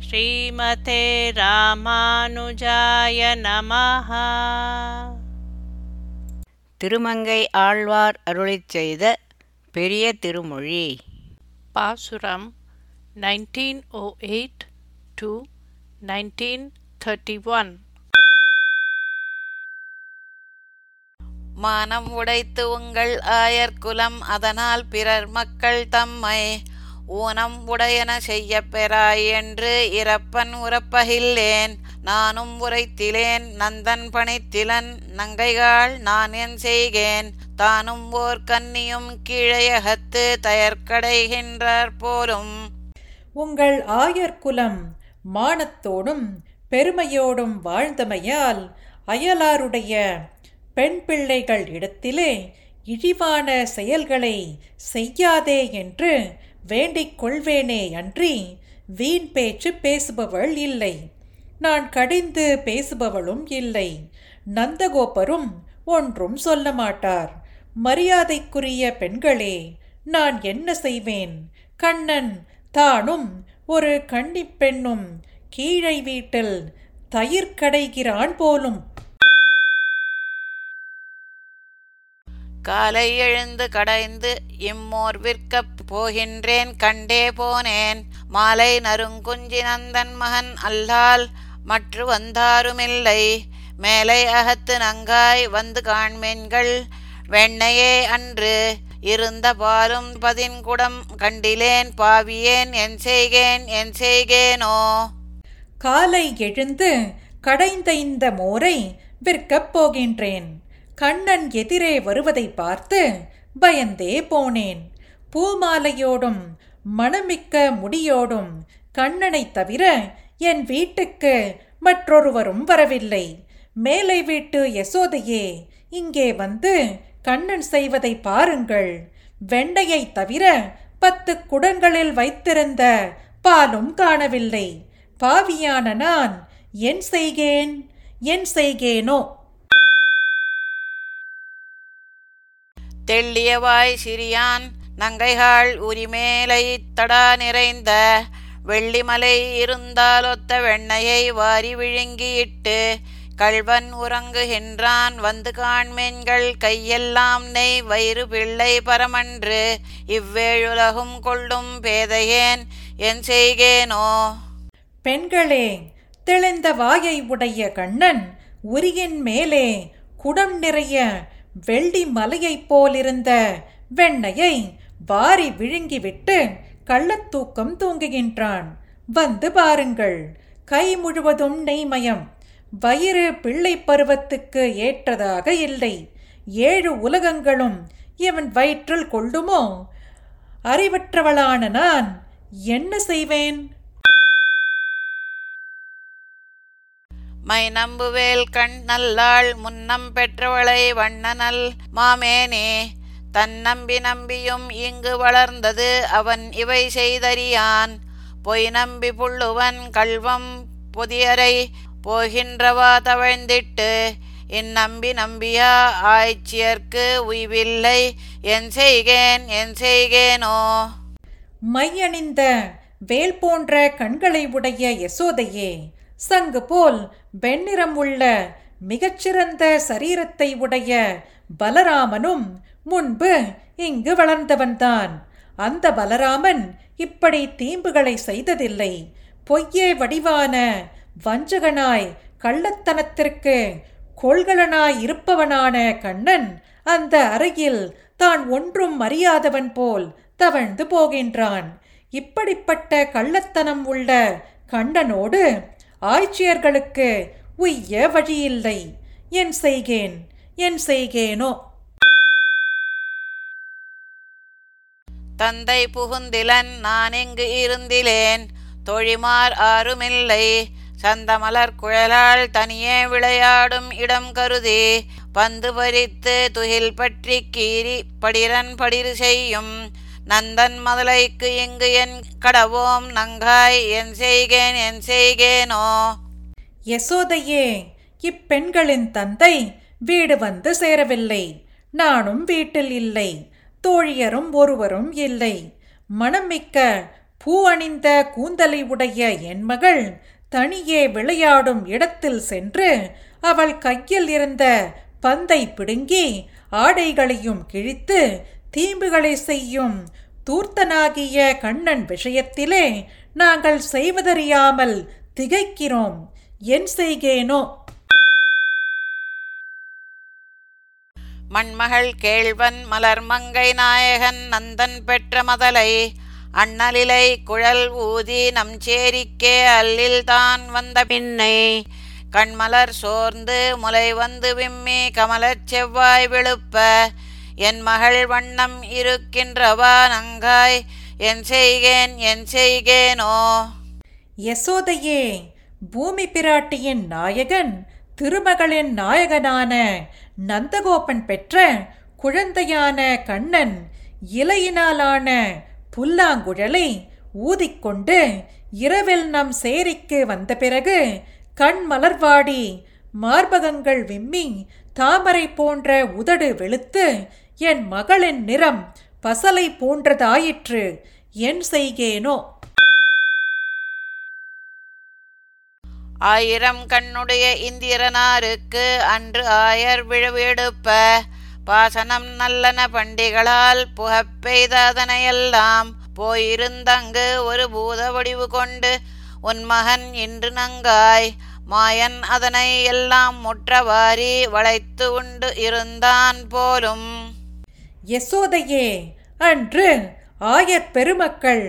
ஸ்ரீமதே ராமானுஜாய நமஹ. திருமங்கை ஆழ்வார் அருளிச் செய்த பெரிய திருமொழி. பாசுரம் 1908 to 1931 மானம் உடைத்து உங்கள் ஆயர்குலம் அதனால் பிறர் மக்கள் தம்மை ஊனம் உடையன செய்யப் பெறாய் என்று இறப்பன் உறப்பகில்லேன். நானும் உரைத்திலேன். நந்தன் பணித்திலன் நங்கைகாள் நான் என் செய்கேன். தானும் ஓர் கன்னியும் கீழையகத்து தயர்க்கடைகின்றார் போலும். உங்கள் ஆயர்குலம் மானத்தோடும் பெருமையோடும் வாழ்ந்தமையால் அயலாருடைய பெண் பிள்ளைகள் இடத்திலே இழிவான செயல்களை செய்யாதே என்று வேண்டிக் கொள்வேனே அன்றி வீண் பேச்சு பேசுபவள் இல்லை. நான் கடிந்து பேசுபவளும் இல்லை. நந்தகோபரும் ஒன்றும் சொல்ல மாட்டார். மரியாதைக்குரிய பெண்களே நான் என்ன செய்வேன்? கண்ணன் தானும் ஒரு கன்னிப் பெண்ணும் கீழை வீட்டில் தயிர் கடைகிறான் போலும் காலை எழுந்து கடைந்து இம்மோர் விற்கப் போகின்றேன் கண்டே போனேன். மாலை நருங்குஞ்சி நந்தன் மகன் அல்லால் மற்று வந்தாருமில்லை. மேலை அகத்து நங்காய் வந்து காண்மென்கள் வெண்ணையே அன்று. இருந்த பாலும் பதின்குடம் கண்டிலேன் பாவியேன் என் செய்கேன் என் செய்கேனோ? காலை எழுந்து கடைந்த இந்த மோரை விற்கப் போகின்றேன். கண்ணன் எதிரே வருவதை பார்த்து பயந்தே போனேன். பூமாலையோடும் மணமிக்க முடியோடும் கண்ணனைத் தவிர என் வீட்டுக்கு மற்றொருவரும் வரவில்லை. மேலை வீட்டு யசோதையே இங்கே வந்து கண்ணன் செய்வதை பாருங்கள். வெண்டையைத் தவிர பத்து குடங்களில் வைத்திருந்த பாலும் காணவில்லை. பாவியான நான் என் செய்கேன்? என் செய்கேனோ? தெள்ளியவாய் சிறியான் நங்கைகாள் உரிமேலை தடா நிறைந்த வெள்ளிமலை இருந்தாலொத்த வெண்ணையை வாரி விழுங்கியிட்டு கள்வன் உறங்குகின்றான் வந்து காண்மென்கள் கையெல்லாம் நெய் வயிறு பிள்ளை பரமன்று இவ்வேழுலகும் கொள்ளும் பேதையேன் என் செய்கேனோ? பெண்களே தெளிந்த வாயை உடைய கண்ணன் உரியின் மேலே குடம் நிறைய வெள்ளி மலையைப் போலிருந்த வெண்ணையை வாரி விழுங்கிவிட்டு கள்ளத்தூக்கம் தூங்குகின்றான். வந்து பாருங்கள் கை முழுவதும் நெய்மயம். வயிறு பிள்ளை பருவத்துக்கு ஏற்றதாக இல்லை. ஏழு உலகங்களும் இவன் வயிற்றில் கொள்ளுமோ? அறிவற்றவளான நான் என்ன செய்வேன்? மை நம்புவேல் கண் நல்லாள் முன்னம் பெற்றவளை வண்ணனல் மாமேனே. தன் நம்பி நம்பியும் இங்கு வளர்ந்தது அவன் இவை செய்தறியான். பொய் நம்பி புள்ளுவன் கல்வம் புதியரை போகின்றவா தவழ்ந்திட்டு இந்நம்பி நம்பியா ஆய்ச்சியர்க்கு உய்வில்லை என் செய்கேன் என் செய்கேனோ. மையணிந்த வேல் போன்ற கண்களை உடைய யசோதையே சங்கு போல் வெண்ணிறம் உள்ள மிகச்சிறந்த சரீரத்தை உடைய பலராமனும் முன்பு இங்கு வளர்ந்தவன்தான். அந்த பலராமன் இப்படி தீம்புகளை செய்ததில்லை. பொய்யே வடிவான வஞ்சகனாய் கள்ளத்தனத்திற்கு கொள்கலனாய் இருப்பவனான கண்ணன் அந்த அறையில் தான் ஒன்றும் அறியாதவன் போல் தவழ்ந்து போகின்றான். இப்படிப்பட்ட கள்ளத்தனம் உள்ள கண்ணனோடு ஆய்ச்சியர்களுக்கு உய்ய வழியில்லை. என் செய்கேன் என் செய்கேனோ. தந்தை புகுந்திலன் நான் இங்கு இருந்திலேன்? தொழிமார் ஆருமில்லை. சந்தமலர் குழலால் தனியே விளையாடும் இடம் கருதி பந்து பறித்து துகில் பற்றி கீறி படிரன் படிறு செய்யும். நந்தன் மதலைக்கு இங்கு என் கடவோம் நங்காய் என் செய்கேன் என் செய்கேனோ? யசோதையே இப்பெண்களின் தந்தை வீடு வந்து சேரவில்லை. நானும் வீட்டில் இல்லை. தோழியரும் ஒருவரும் இல்லை. மணமிக்க பூ அணிந்த கூந்தலை உடைய என் மகள் தனியே விளையாடும் இடத்தில் சென்று அவள் கையில் இருந்த பந்தை பிடுங்கி ஆடைகளையும் கிழித்து தீம்புகளை செய்யும் தூர்த்தனாகிய கண்ணன் விஷயத்திலே நாங்கள் செய்வதறியாமல் திகைக்கிறோம். என் செய்கேனோ? மண்மகள் கேழ்வன் மலர்மங்கை நாயகன் நந்தன் பெற்ற மதலை அண்ணலிலை குழல் ஊதி நம் சேரிக்கே அல்லில் தான் வந்த பின்னை கண்மலர் சோர்ந்து முலை வந்து விம்மி கமலச் செவ்வாய் விழுப்ப என் மகள் வண்ணம் இருக்கின்றவா நங்காய் என் செய்கேன் என் செய்கேனோ? யசோதையே பூமி பிராட்டியின் நாயகன் திருமகளின் நாயகனான நந்தகோபன் பெற்ற குழந்தையான கண்ணன் இலையினாலான புல்லாங்குழலை ஊதிக்கொண்டு இரவில் நம் சேரிக்கு வந்த பிறகு கண் மலர்வாடி மார்பகங்கள் விம்மி தாமரை போன்ற உதடு வெளுத்து என் மகளின் நிறம் பசலை போன்றதாயிற்று. என் செய்கேனோ? ஆயிரம் கண்ணுடைய இந்திரனாருக்கு அன்று ஆயர் விழுவெடுப்ப. பாசனம் நல்லன பண்டிகளால் புகப்பெய்த அதனையெல்லாம் போயிருந்தங்கு ஒரு பூத வடிவு கொண்டு உன் மகன் இன்று நங்காய். மாயன் அதனை எல்லாம் முற்றவாரி வளைத்து உண்டு இருந்தான் போலும் யசோதையே அன்று ஆயர் பெருமக்கள்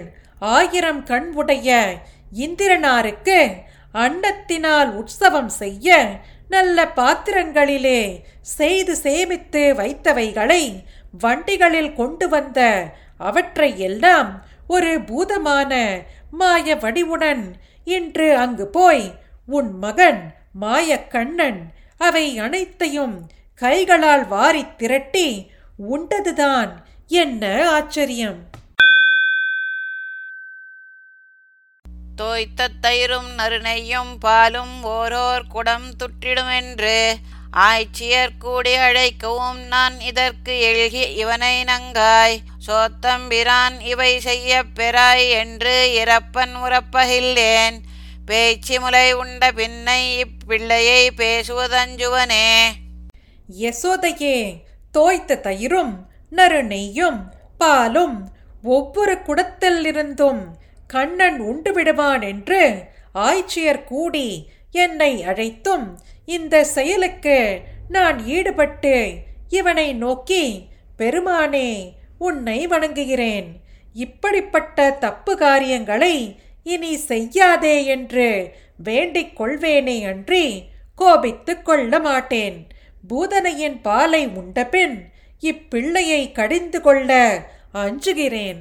ஆயிரம் கண் உடைய இந்திரனாருக்கு அன்னத்தினால் உற்சவம் செய்ய நல்ல பாத்திரங்களிலே செய்து சேமித்து வைத்தவைகளை வண்டிகளில் கொண்டு வந்த அவற்றை எல்லாம் ஒரு பூதமான மாய வடிவுடன் இன்று அங்கு போய் உன் மகன் மாயக்கண்ணன் அவை அனைத்தையும் கைகளால் வாரித் திரட்டி உண்டதுதான். என்ன ஆச்சரியம்? தோய்த்த தயிரும் நறுநெய்யும் பாலும் ஓரோர் குடம் துற்றிடுமென்று ஆய்ச்சியர் கூடி அழைக்கவும் நான் இதற்கு எழுகி இவனை நங்காய். சோத்தம்பிரான் இவை செய்ய பெறாய் என்று இறப்பன் உறப்பகில்லேன். பேச்சு முலை உண்ட பின்னை இப்பிள்ளையை பேசுவதஞ்சுவனே. யசோதையே தோய்த்த தயிரும் நறுநெய்யும் பாலும் ஒவ்வொரு குடத்தில் இருந்தும் கண்ணன் உண்டு விடுவான் என்று ஆய்ச்சியர் கூடி என்னை அழைத்தும் இந்த செயலுக்கு நான் ஈடுபட்டு இவனை நோக்கி பெருமானே உன்னை வணங்குகிறேன். இப்படிப்பட்ட தப்பு காரியங்களை இனி செய்யாதே என்று வேண்டிக் கொள்வேனே அன்றி கோபித்துக் கொள்ள மாட்டேன். பூதனையின் பாலை உண்டபின் இப்பிள்ளையை கடிந்து கொள்ள அஞ்சுகிறேன்.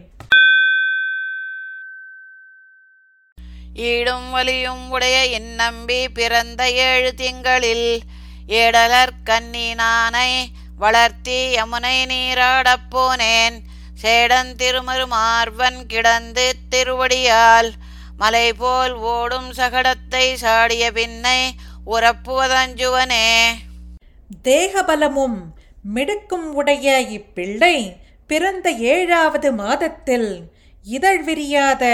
ஈடும் வலியும் உடைய இந்நம்பி பிறந்த ஏழு திங்களில் ஏடலர் கன்னி நானை வளர்த்தி யமுனை நீராடப் போனேன். சேடன் திருமருமார்வன் கிடந்து திருவடியால் மலை போல் ஓடும் சகடத்தை சாடிய பின்னை உறப்புவதஞ்சுவனே தேகபலமும் மிடுக்கும் உடைய இப்பிள்ளை பிறந்த ஏழாவது மாதத்தில் இதழ் விரியாத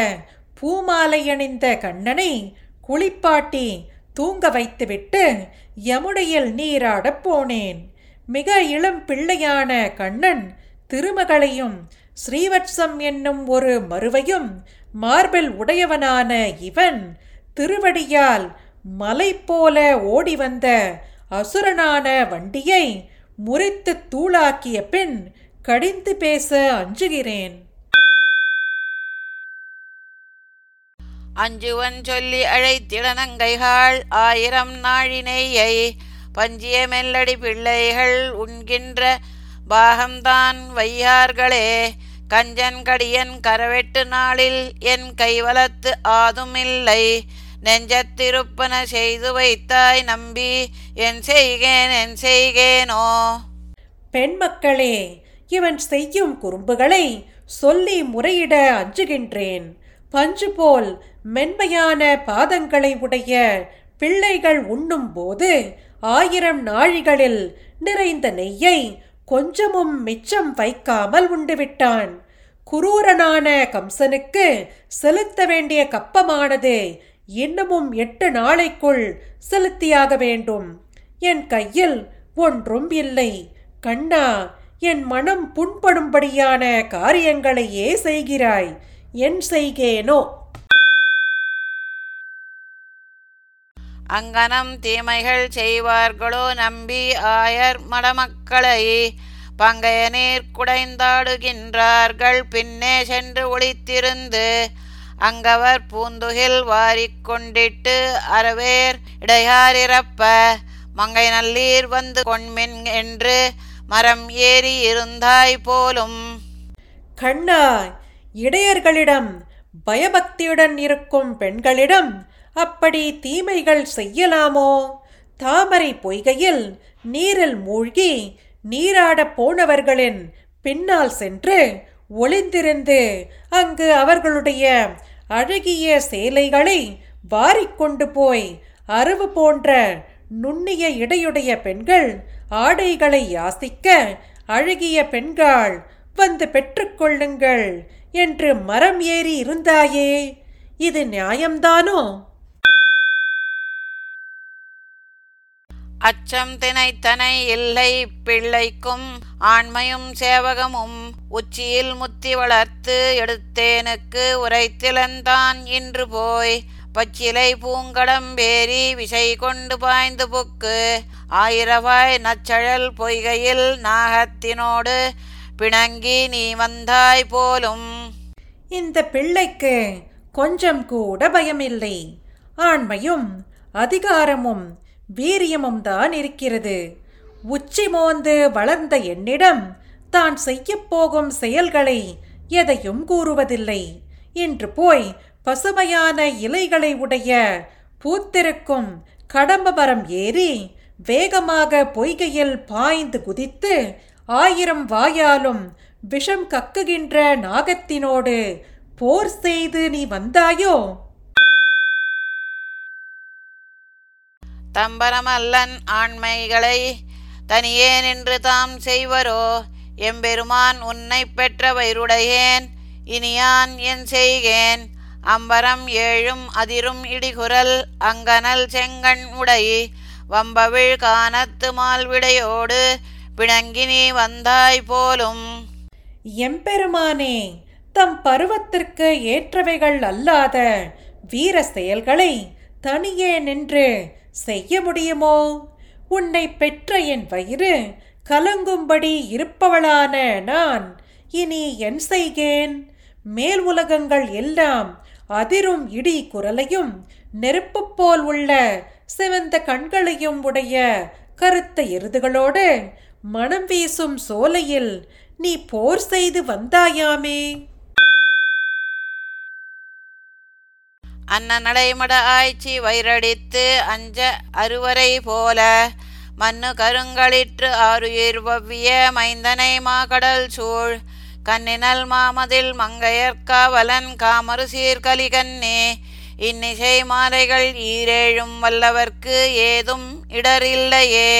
பூமாலையணிந்த கண்ணனை குளிப்பாட்டி தூங்க வைத்துவிட்டு யமுனையில் நீராடப் போனேன். மிக இளம் பிள்ளையான கண்ணன் திருமகளையும் ஸ்ரீவத்சம் என்னும் ஒரு மறுவையும் மார்பில் உடையவனான இவன் திருவடியால் மலை போல ஓடி வந்த அசுரனான வண்டியை முறித்து தூளாக்கிய பின் கடிந்து பேச அஞ்சுகிறேன். அஞ்சுவன் சொல்லி அழைத்திடனங்கைகள் ஆயிரம் நாழினையை பஞ்சிய மெல்லடி பிள்ளைகள் உண்கின்ற பாகம்தான் வையார்களே. கஞ்சன் கடியன் கரவெட்டு நாளில் என் கைவலத்து ஆதுமில்லை. நெஞ்சத்திருப்பன செய்து வைத்தாய் நம்பி என் செய்கேன் என் செய்கேனோ. பெண் மக்களே இவன் செய்யும் குறும்புகளை சொல்லி முறையிட அஞ்சுகின்றேன். பஞ்சு போல் மென்மையான பாதங்களை உடைய பிள்ளைகள் உண்ணும் போது ஆயிரம் நாழிகளில் நிறைந்த நெய்யை கொஞ்சமும் மிச்சம் வைக்காமல் உண்டுவிட்டான். குரூரனான கம்சனுக்கு செலுத்த வேண்டிய கப்பமானது இன்னமும் எட்டு நாளைக்குள் செலுத்தியாக வேண்டும். என் கையில் ஒன்றும் இல்லை. கண்ணா என் மனம் புண்படும்படியான காரியங்களையே செய்கிறாய். என் செய்கேனோ? அங்கனம் தீமைகள் செய்வார்களோ நம்பி ஆயர் மடமக்களை. பங்கைய நீர் குடைந்தாடுகின்றார்கள். பின்னே சென்று ஒளித்திருந்து அங்கவர் பூந்துகில் வாரிக்கொண்டிட்டு அறவேர் இடையாரிறப்ப மங்கை நல்லீர் வந்து கொண்மின் என்று மரம் ஏறி இருந்தாய் போலும். கண்ணா இடையர்களிடம் பயபக்தியுடன் இருக்கும் பெண்களிடம் அப்படி தீமைகள் செய்யலாமோ? தாமரை பொய்கையில் நீரில் மூழ்கி நீராடப் போனவர்களின் பின்னால் சென்று ஒளிந்திருந்து அங்கு அவர்களுடைய அழகிய சேலைகளை வாரிக்கொண்டு போய் அருவு போன்ற நுண்ணிய இடையுடைய பெண்கள் ஆடைகளை யாசிக்க அழகிய பெண்கள் வந்து பெற்றுக்கொள்ளுங்கள் என்று மரம் ஏறி இருந்தாயே. இது நியாயம்தானோ? அச்சம் தினைத்தனை இல்லை பிள்ளைக்கும் ஆண்மையும் சேவகமும் உச்சியில் முத்தி வளர்த்து எடுத்தேனுக்கு உரைத்திலந்தான் இன்று போய் பச்சிலை பூங்கடம்பேரி விசை கொண்டு பாய்ந்து புக்கு. ஆயிரவாய் நச்சழல் பொய்கையில் நாகத்தினோடு பிணங்கி நீ வந்தாய் போலும். இந்த பிள்ளைக்கு கொஞ்சம் கூட பயமில்லை. ஆண்மையும் அதிகாரமும் வீரியமும் தான் இருக்கிறது. உச்சி மோந்து வளர்ந்த என்னிடம் தான் செய்யப் போகும் செயல்களை எதையும் கூறுவதில்லை. இன்று போய் பசுமையான இலைகளை உடைய பூத்திருக்கும் கடம்ப மரம் ஏறி வேகமாக பொய்கையில் பாய்ந்து குதித்து ஆயிரம் வாயாலும் விஷம் கக்குகின்ற நாகத்தினோடு போர் செய்து நீ வந்தாயோ? தம்பரமல்லன் ஆண்மைகளை தனியே நின்று தாம் செய்வரோ? எம்பெருமான் உன்னை பெற்ற வயிறுடையேன் இனியான் என் செய்கேன். அம்பரம் ஏழும் அதிரும் இடிகுரல் அங்கனல் செங்கண் உடை. வம்பவிழ் கானத்து மால்விடையோடு பிணங்கினி வந்தாய் போலும். எம்பெருமானே தம் பருவத்திற்கு ஏற்றவைகள் அல்லாத வீர செயல்களை தனியே நின்று செய்ய முடியுமோ? உன்னை பெற்ற என் வயிறு கலங்கும்படி இருப்பவளான நான் இனி என் செய்கேன். மேல் உலகங்கள் எல்லாம் அதிரும் இடி குரலையும் நெருப்பு போல் உள்ள சிவந்த கண்களையும் உடைய கருத்த எருதுகளோடு மனம் வீசும் சோலையில் நீ போர் செய்து வந்தாயாமே? அன்ன நடைமட ஆய்ச்சி வயிறடித்து அஞ்ச அறுவரை போல. மண்ணு கருங்களிற்று ஆறுயிர் வவ்விய மைந்தனை மாகடல் சூழ். கண்ணினல் மாமதில் மங்கையற்காவலன் காமறு சீர்கலிகன்னே. இன்னிசை மாலைகள் ஈரேழும் வல்லவர்க்கு ஏதும் இடரில்லையே.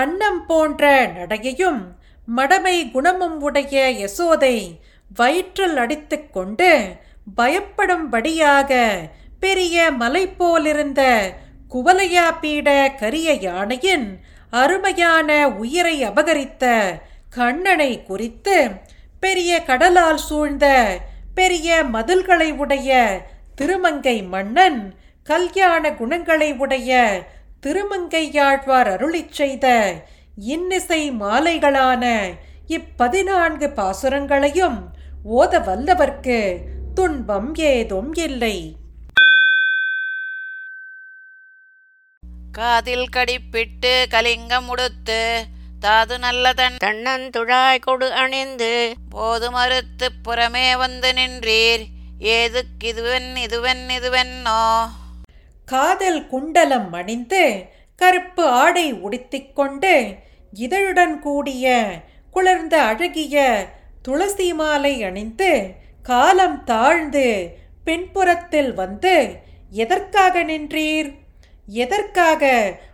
அன்னம் போன்ற நடையையும் மடமை குணமும் உடைய யசோதை வயிற்றில் அடித்துக்கொண்டு பயப்படும்படியாக பெரிய மலை போலிருந்த குவலையா பீட கரிய யானையின் அருமையான உயிரை அபகரித்த கண்ணனை குறித்து பெரிய கடலால் சூழ்ந்த பெரிய மதில்களை உடைய திருமங்கை மன்னன் கல்யாண குணங்களை உடைய திருமங்கையாழ்வார் அருளிச் செய்த இன்னிசை மாலைகளான இப்பதினான்கு பாசுரங்களையும் ஓத வல்லவர்க்கு துன்பம் ஏதும் இல்லை. காதில் கடிப்பிட்டு கலிங்கம் உடுத்து தாது நல்லதன் தன்னந்துழாய் கொடு அணிந்து போது மறுத்து புறமே வந்து நின்றீர். ஏதுக்கிதுவென் இதுவென் இதுவென்னோ? காதல் குண்டலம் அணிந்து கருப்பு ஆடை உடுத்திக் கொண்டு இதழுடன் கூடிய குளிர்ந்த அழகிய துளசி மாலை அணிந்து காலம் தாழ்ந்து பின்புறத்தில் வந்து எதற்காக நின்றீர்? எதற்காக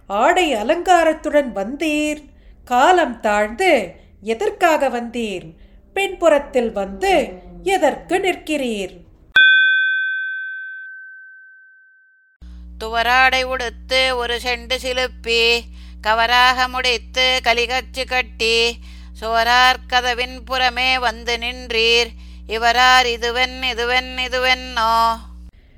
ஆடை அலங்காரத்துடன் வந்தீர்? காலம் தாழ்ந்து எதற்காக வந்தீர்? பின்புறத்தில் வந்து எதற்கு நிற்கிறீர்? துவராடை உடுத்து ஒரு செண்டு சிலுப்பி கவராக முடித்து கலிகச்சு கட்டி சுவரார் கதவின் புறமே வந்து நின்றீர். இவரார் இதுவென் இதுவென் இதுவென்னோ?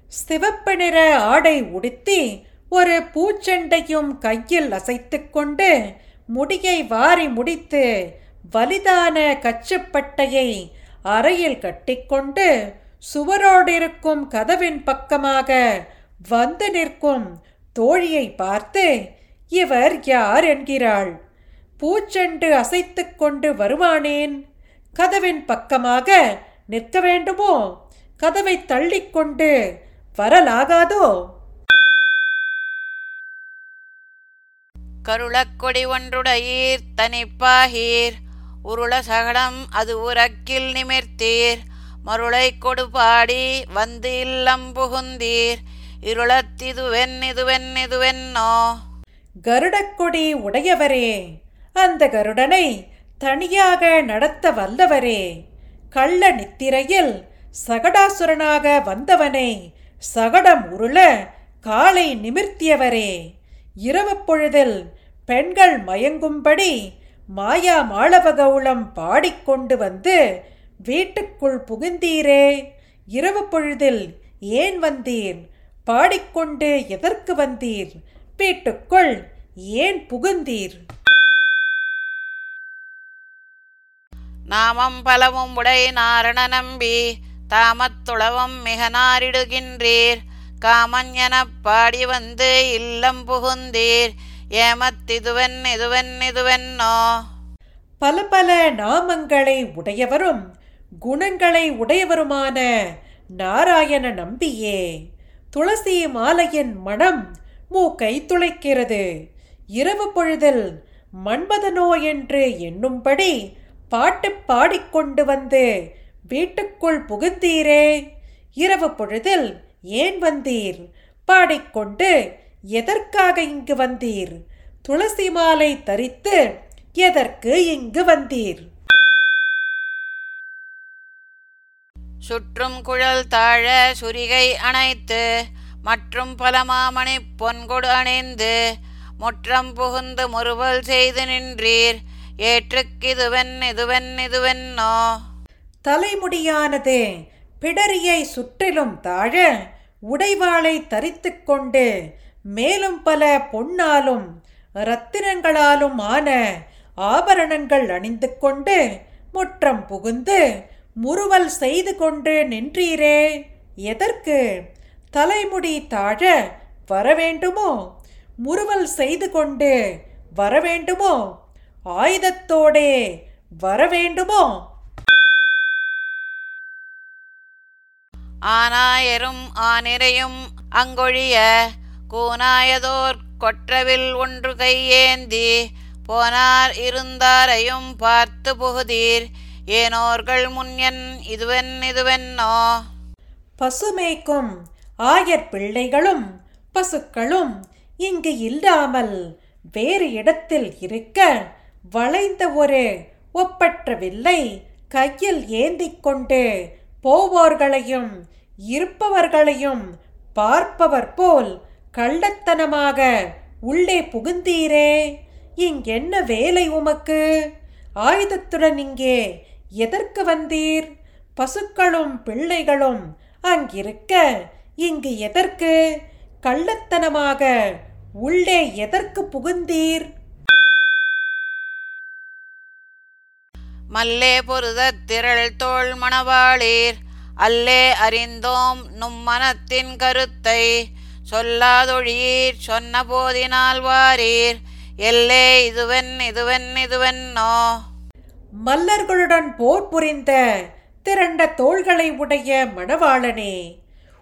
சிவப்பு நிற ஆடை உடுத்தி ஒரு பூச்செண்டையும் கையில் அசைத்து கொண்டு முடியை வாரி முடித்து வலிதான கச்சுப்பட்டையை அறையில் கட்டிக்கொண்டு சுவரோடிருக்கும் கதவின் பக்கமாக வந்து நிற்கும் தோழியை பார்த்து இவர் யார் என்கிறாள்? பூச்செண்டு அசைத்து கொண்டு வருவானேன்? கதவின் பக்கமாக நிற்க வேண்டுமோ? கதவை தள்ளிக்கொண்டு வரலாகாதோ? கருளக்கொடி ஒன்றுடையீர் தனிப்பாகீர் உருள சகடம் அது உரக்கில் நிமிர்த்தீர். மருளை கொடுபாடி வந்து இல்லம் புகுந்தீர். இருளத்திதுவென் இதுவென் இதுவென்னோ? கருடக்கொடி உடையவரே அந்த கருடனை தனியாக நடத்த வல்லவரே. கள்ள நித்திரையில் சகடாசுரனாக வந்தவனை சகடம் உருள காலை நிமிர்த்தியவரே. இரவு பொழுதில் பெண்கள் மயங்கும்படி மாயா மாளவகவுளம் பாடிக்கொண்டு வந்து வீட்டுக்குள் புகுந்தீரே. இரவு பொழுதில் ஏன் வந்தீர்? பாடிக்கொண்டு எதற்கு வந்தீர்? வீட்டுக்குள் ஏன் புகுந்தீர்? நாமம் பலவும் உடை நாரண நம்பி தாமத்துளவம் மிக நாரிடுகின்றீர். காமன் பாடி வந்து இல்லம் புகுந்தீர். ஏமத்திதுவன் இதுவன் இதுவென்னோ? பல பல நாமங்களை உடையவரும் குணங்களை உடையவருமான நாராயண நம்பியே. துளசி மாலையின் மனம் மூக்கை துளைக்கிறது. இரவு பொழுதில் மன்மதனோ என்று எண்ணும்படி பாட்டு பாடிக்கொண்டு வந்து. வீட்டுக்குள் புகுந்தீரே. இரவு பொழுதில் ஏன் வந்தீர்? பாடிக்கொண்டு எதற்காக இங்கு வந்தீர்? துளசி மாலை தரித்து எதற்கு இங்கு வந்தீர்? சுற்றும் குழல் தாழ சுரிகை அணைத்து மற்றும் பல மாமணி பொன்கொடு அணிந்து முற்றம் புகுந்து முறுவல் செய்து நின்றீர். ஏற்றுக்கிதுவென் இதுவென் இதுவென்னோ? தலைமுடியானது பிடரியை சுற்றிலும் தாழ உடைவாளை தரித்து கொண்டு மேலும் பல பொன்னாலும் இரத்தினங்களாலும் ஆன ஆபரணங்கள் அணிந்து கொண்டு முற்றம் புகுந்து முறுவல் செய்து கொண்டு நின்றீரே? எதற்கு? தலைமுடி தாழ வரவேண்டுமோ? முறுவல் செய்து கொண்டு வரவேண்டுமோ? ஆயுதத்தோடே வரவேண்டுமோ ஆனாயரும் ஆனிரையும் அங்கொழிய கூனாயதோர் கொற்றவில் ஒன்று கையேந்தி போனார் இருந்தாரையும் பார்த்து புகுதீர். ஏனோர்கள் முன்யன் இதுவென் இதுவென்னோ? பசுமேய்க்கும் ஆயர் பிள்ளைகளும் பசுக்களும் இங்கு இல்லாமல் வேறு இடத்தில் இருக்க வளைந்த ஒரு ஒப்பற்ற வில்லை கையில் ஏந்தி கொண்டு போவோர்களையும் இருப்பவர்களையும் பார்ப்பவர் போல் கள்ளத்தனமாக உள்ளே புகுந்தீரே. இங்கென்ன வேலை உமக்கு? ஆயுதத்துடன் இங்கே எதற்கு வந்தீர்? பசுக்களும் பிள்ளைகளும் அங்கிருக்க இங்கு எதற்கு? கள்ளத்தனமாக உள்ளே எதற்கு புகுந்தீர்? மல்லே பொருதத் திரள் தோள் மணவாளீர். அல்லே அறிந்தோம் நும் மனத்தின் கருத்தை சொல்லாதொழியீர். சொன்ன போதினால் வாரீர். எல்லே இதுவென் இதுவென் இதுவென்னோ? மல்லர்களுடன் போர் புரிந்த திரண்ட தோள்களை உடைய மணவாளனே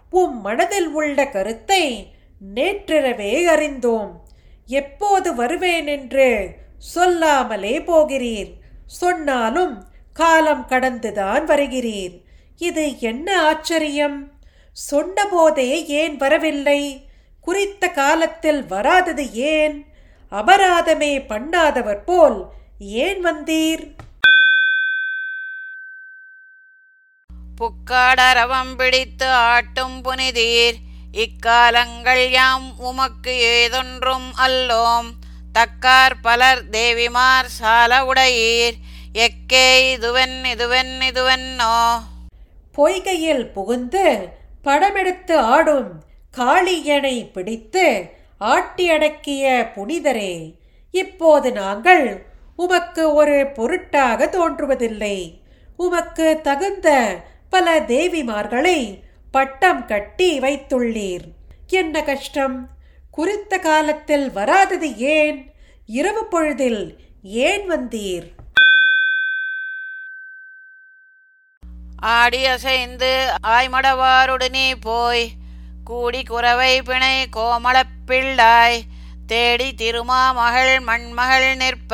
உம் மனதில் உள்ள கருத்தை நேற்றிரவே அறிந்தோம். எப்போது வருவேன் என்று சொல்லாமலே போகிறீர். சொன்னாலும் காலம் கடந்துதான் வருகிறீர். இது என்ன ஆச்சரியம்? சொன்னபோதே ஏன் வரவில்லை? குறித்த காலத்தில் வராதது ஏன்? அபராதமே பண்ணாதவர் போல் ஏன் வந்தீர்? புக்காடரவம் பிடித்து ஆட்டும் புனிதீர். இக்காலங்கள் யாம் உமக்கு ஏதொன்றும் அல்லோம். தக்கார் பலர் தேவிமார் சால உடையீர். எக்கே இதுவென் இதுவென் இதுவென்னோ? பொய்கையில் புகுந்து படமெடுத்து ஆடும் காளியனை பிடித்து ஆட்டி அடக்கிய புனிதரே இப்போது நாங்கள் உமக்கு ஒரு பொருட்டாக தோன்றுவதில்லை. உமக்கு தகுந்த பல தேவிமார்களை பட்டம் கட்டி வைத்துள்ளீர். என்ன கஷ்டம்? குறித்த காலத்தில் வராதது ஏன்? இரவு பொழுதில் ஏன் வந்தீர்? ஆடி அசைந்து ஆய்மடவாருடனே போய் கூடி குறவை பிணை கோமளப் பிள்ளாய் தேடி திருமா மகள் மண்மகள் நிற்ப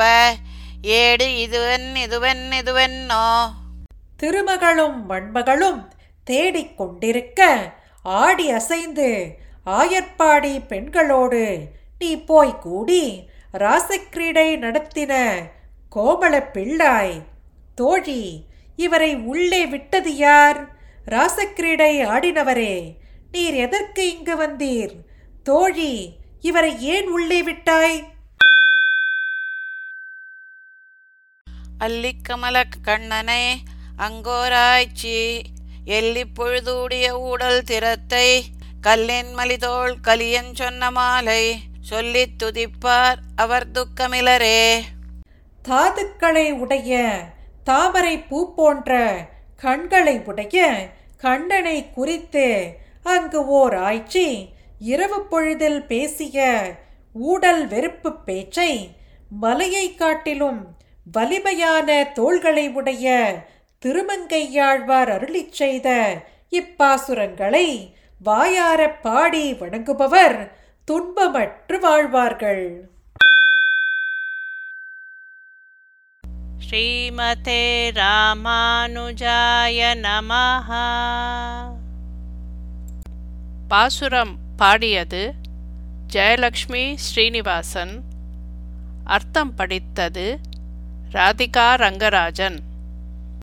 ஏடு இதுவென் இதுவென் இதுவென்னோ? திருமகளும் மண்மகளும் தேடிக் கொண்டிருக்க ஆடி அசைந்து ஆயர்பாடி பெண்களோடு. நீ போய் கூடி ராசக்கிரீடை நடத்தின கோமள பிள்ளாய். தோழி இவரை உள்ளே விட்டது யார்? ராசக்கிரீடை ஆடினவரே நீர் எதற்கு இங்கு வந்தீர்? தோழி இவரை ஏன் உள்ளே விட்டாய்? அல்லிக்கமலக் கண்ணனே அங்கோராய்ச்சி எல்லிப் பொழுதுடைய ஊடல் திறத்தை கல்லின் மலிதோள் கலியன் சொன்ன மாலை சொல்லித் துதிப்பார் அவர் துக்கமிலரே. தாதுக்களை உடைய தாமரை பூ போன்ற கண்களை உடைய கண்டனை குறித்து அங்கு ஓர் ஆய்ச்சி இரவு பொழுதில் பேசிய ஊடல் வெறுப்பு பேச்சை மலையை காட்டிலும் வலிமையான தோள்களை உடைய திருமங்கையாழ்வார் அருளிச் செய்த இப்பாசுரங்களை வாயாரப் பாடி வணங்குபவர் துன்பமற்று வாழ்வார்கள். ஸ்ரீமதே ராமானுஜாய நமஹ. பாசுரம் பாடியது ஜெயலக்ஷ்மி ஸ்ரீனிவாசன். அர்த்தம் படித்தது ராதிகா ரங்கராஜன்.